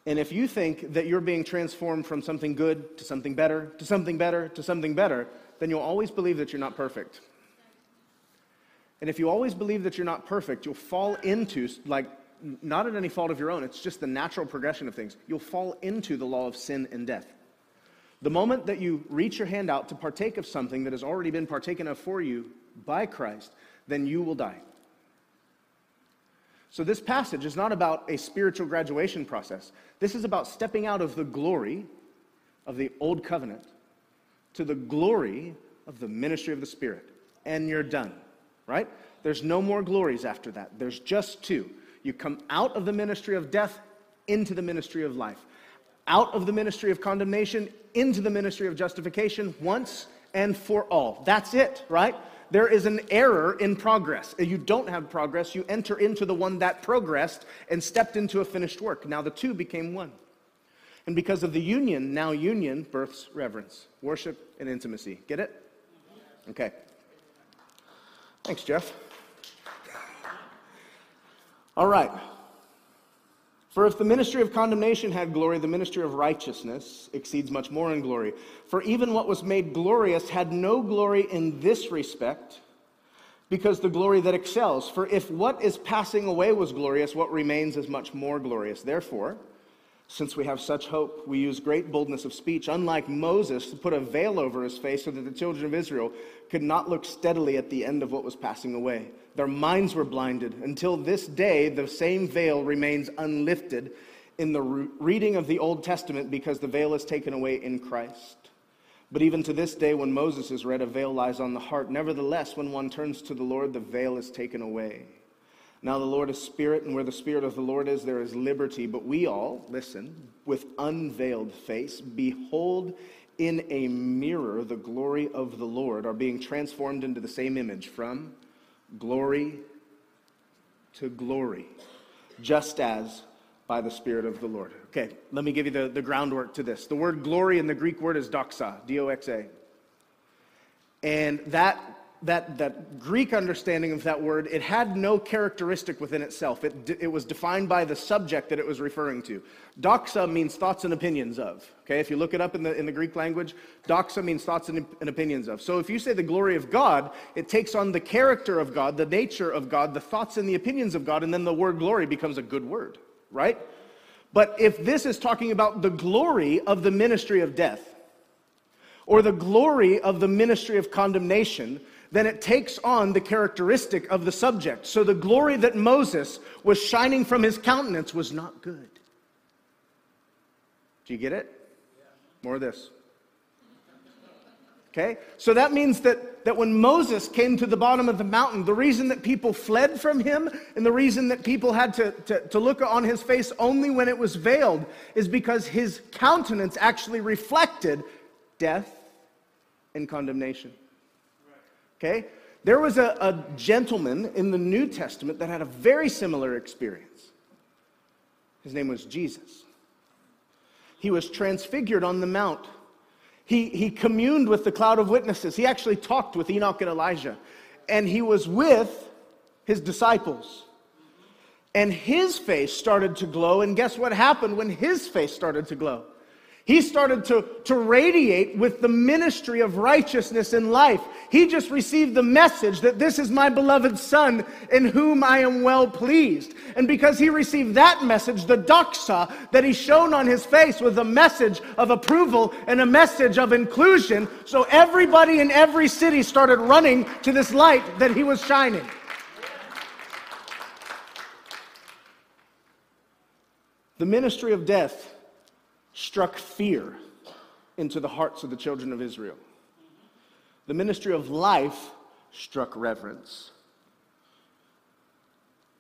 S1: And if you think that you're being transformed from something good to something better, to something better, to something better, then you'll always believe that you're not perfect. And if you always believe that you're not perfect, you'll fall into, like, not at any fault of your own, it's just the natural progression of things. You'll fall into the law of sin and death. The moment that you reach your hand out to partake of something that has already been partaken of for you by Christ, then you will die. So, this passage is not about a spiritual graduation process. This is about stepping out of the glory of the old covenant to the glory of the ministry of the Spirit. And you're done, right? There's no more glories after that. There's just two. You come out of the ministry of death into the ministry of life, out of the ministry of condemnation into the ministry of justification once and for all. That's it, right? there is an error in progress. You don't have progress, you enter into the one that progressed and stepped into a finished work. Now the two became one. And because of the union, now union births reverence, worship, and intimacy. Get it? Okay. Thanks, Jeff. All right. For if the ministry of condemnation had glory, the ministry of righteousness exceeds much more in glory. For even what was made glorious had no glory in this respect, because the glory that excels. For if what is passing away was glorious, what remains is much more glorious. Therefore, since we have such hope, we use great boldness of speech, unlike Moses, to put a veil over his face so that the children of Israel could not look steadily at the end of what was passing away. Their minds were blinded. Until this day, the same veil remains unlifted in the reading of the Old Testament because the veil is taken away in Christ. But even to this day, when Moses is read, a veil lies on the heart. Nevertheless, when one turns to the Lord, the veil is taken away. Now the Lord is spirit, and where the spirit of the Lord is, there is liberty. But we all, listen, with unveiled face, behold in a mirror the glory of the Lord, are being transformed into the same image from glory to glory, just as by the Spirit of the Lord. Okay, let me give you the, the groundwork to this. The word glory in the Greek word is doxa, D O X A. And that that, that Greek understanding of that word, it had no characteristic within itself. It, it was defined by the subject that it was referring to. Doxa means thoughts and opinions of. Okay, if you look it up in the, in the Greek language, doxa means thoughts and, and opinions of. So if you say the glory of God, it takes on the character of God, the nature of God, the thoughts and the opinions of God, and then the word glory becomes a good word, right? But if this is talking about the glory of the ministry of death, or the glory of the ministry of condemnation, then it takes on the characteristic of the subject. So the glory that Moses was shining from his countenance was not good. Do you get it? More of this. Okay? So that means that, that when Moses came to the bottom of the mountain, the reason that people fled from him and the reason that people had to, to, to look on his face only when it was veiled is because his countenance actually reflected death and condemnation. Okay? There was a, a gentleman in the New Testament that had a very similar experience. His name was Jesus. He was transfigured on the mount he, he communed with the cloud of witnesses. He actually talked with Enoch and Elijah. And he was with his disciples. And his face started to glow. And guess what happened when his face started to glow? He started to, to radiate with the ministry of righteousness in life. He just received the message that this is my beloved Son in whom I am well pleased. And because he received that message, the doxa that he shone on his face was a message of approval and a message of inclusion. So everybody in every city started running to this light that he was shining. The ministry of death struck fear into the hearts of the children of Israel. The ministry of life struck reverence,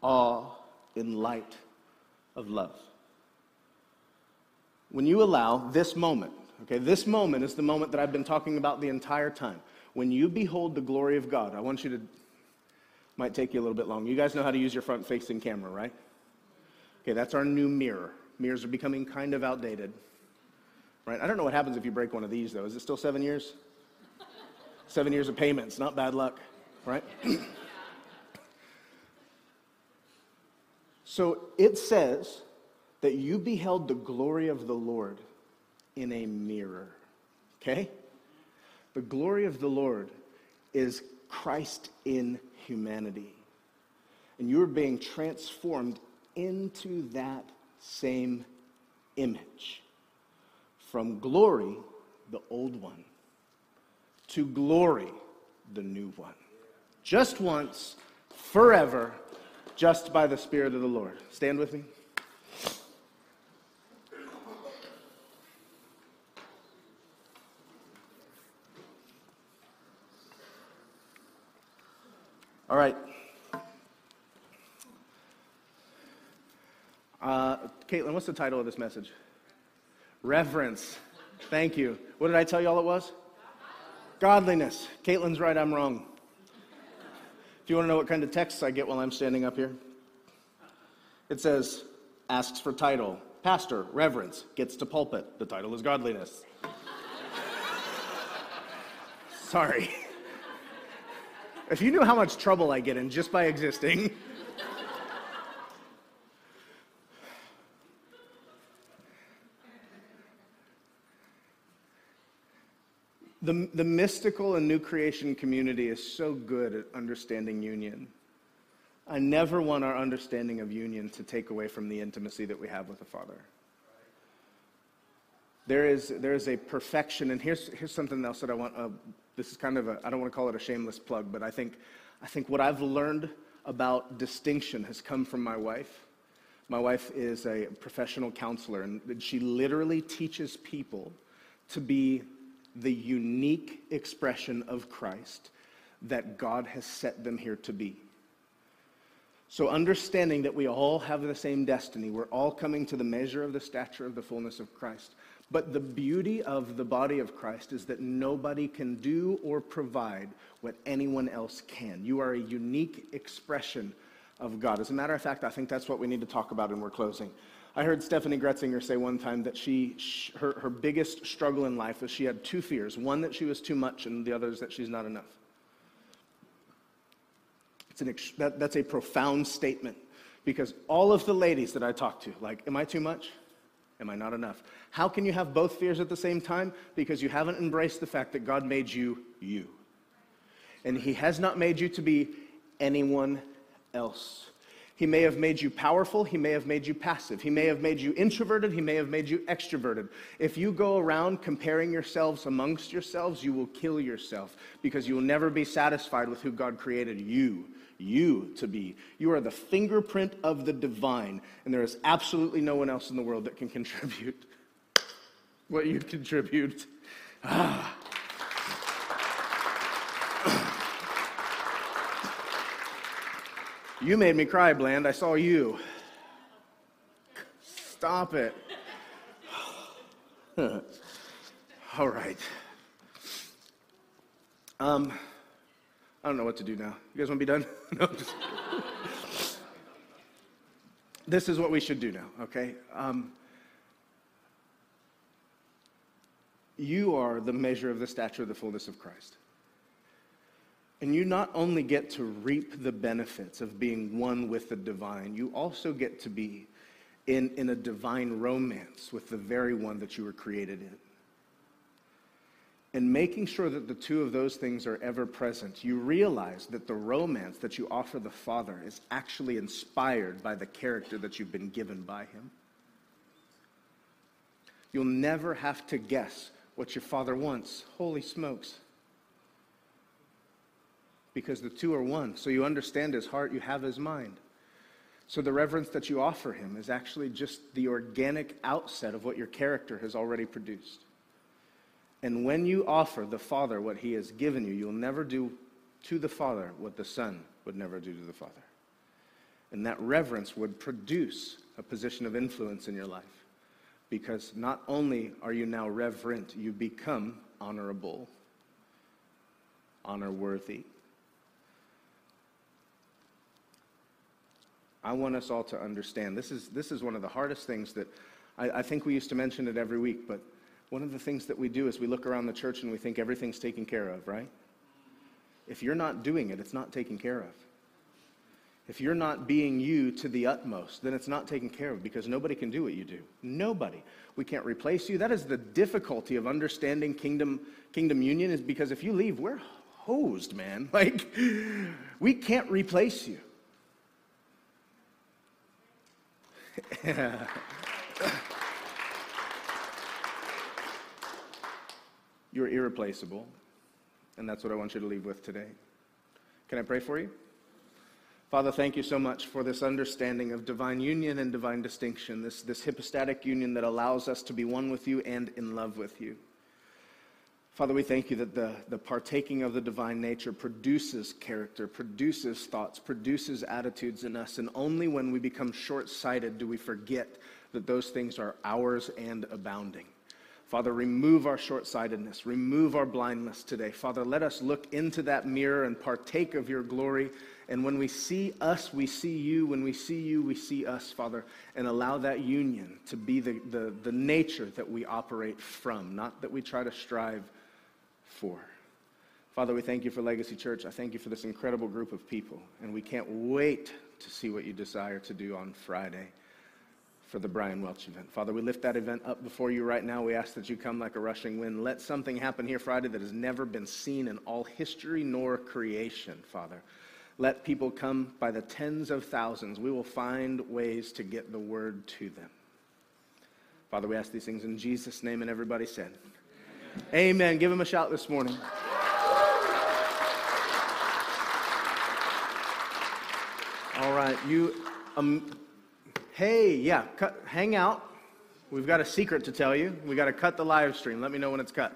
S1: awe in light of love. When you allow this moment, okay, this moment is the moment that I've been talking about the entire time. When you behold the glory of God, I want you to, might take you a little bit long. You guys know how to use your front facing camera, right? Okay, that's our new mirror. Mirrors are becoming kind of outdated. Right? I don't know what happens if you break one of these, though. Is it still seven years? seven years of payments, not bad luck, right? so it says that you beheld the glory of the Lord in a mirror. Okay? The glory of the Lord is Christ in humanity. And you are being transformed into that same image. From glory, the old one, to glory, the new one. Just once, forever, just by the Spirit of the Lord. Stand with me. All right. Uh, Caitlin, what's the title of this message? Reverence. Thank you. What did I tell you all it was? Godliness. Caitlin's right, I'm wrong. Do you want to know what kind of texts I get while I'm standing up here? It says, asks for title. Pastor, reverence, gets to pulpit. The title is godliness. Sorry. If you knew how much trouble I get in just by existing. The, the mystical and new creation community is so good at understanding union. I never want our understanding of union to take away from the intimacy that we have with the Father. There is, there is a perfection, and here's, here's something else that I want. Uh, this is kind of a, I don't want to call it a shameless plug, but I think, I think what I've learned about distinction has come from my wife. My wife is a professional counselor, and she literally teaches people to be the unique expression of Christ that God has set them here to be. So, understanding that we all have the same destiny, we're all coming to the measure of the stature of the fullness of Christ. But the beauty of the body of Christ is that nobody can do or provide what anyone else can. You are a unique expression of God. As a matter of fact, I think that's what we need to talk about, and we're closing. I heard Steffany Gretzinger say one time that she, her, her biggest struggle in life was she had two fears one that she was too much, and the other is that she's not enough. It's an, that, that's a profound statement because all of the ladies that I talk to, like, am I too much? Am I not enough? How can you have both fears at the same time? Because you haven't embraced the fact that God made you you. And He has not made you to be anyone else. He may have made you powerful. He may have made you passive. He may have made you introverted. He may have made you extroverted. If you go around comparing yourselves amongst yourselves, you will kill yourself because you will never be satisfied with who God created you, you to be. You are the fingerprint of the divine, and there is absolutely no one else in the world that can contribute what you contribute. Ah. You made me cry, Bland. I saw you. Stop it. All right. Um, I don't know what to do now. You guys want to be done? no, just. this is what we should do now, okay? Um, you are the measure of the stature of the fullness of Christ. And you not only get to reap the benefits of being one with the divine, you also get to be in, in a divine romance with the very one that you were created in and making sure that the two of those things are ever present, you realize that the romance that you offer the Father is actually inspired by the character that you've been given by Him. You'll never have to guess what your Father wants. Holy smokes. Because the two are one. So you understand His heart, you have His mind. So the reverence that you offer Him is actually just the organic outset of what your character has already produced. And when you offer the Father what he has given you, you'll never do to the Father what the Son would never do to the Father. And that reverence would produce a position of influence in your life. Because not only are you now reverent, you become honorable, honor worthy. I want us all to understand this is, this is one of the hardest things that I, I think we used to mention it every week, but one of the things that we do is we look around the church and we think everything's taken care of, right? If you're not doing it, it's not taken care of. If you're not being you to the utmost, then it's not taken care of because nobody can do what you do. Nobody. We can't replace you. That is the difficulty of understanding kingdom kingdom union is because if you leave, we're hosed, man. Like we can't replace you. You're irreplaceable. And that's what I want you to leave with today. Can I pray for you? Father, thank you so much for this understanding of divine union and divine distinction, this, this hypostatic union that allows us to be one with you and in love with you. Father, we thank you that the, the partaking of the divine nature produces character, produces thoughts, produces attitudes in us, and only when we become short sighted do we forget that those things are ours and abounding. Father, remove our short sightedness, remove our blindness today. Father, let us look into that mirror and partake of your glory. And when we see us, we see you. When we see you, we see us, Father. And allow that union to be the, the, the nature that we operate from, not that we try to strive for. Father, we thank you for Legacy Church. I thank you for this incredible group of people. And we can't wait to see what you desire to do on Friday for the Brian Welch event. Father, we lift that event up before you right now. We ask that you come like a rushing wind. Let something happen here Friday that has never been seen in all history nor creation, Father. Let people come by the tens of thousands. We will find ways to get the word to them. Father, we ask these things in Jesus' name, and everybody said, Amen. Give him a shout this morning. All right, you. Um, Hey, yeah, cut, hang out. We've got a secret to tell you. We got to cut the live stream. Let me know when it's cut.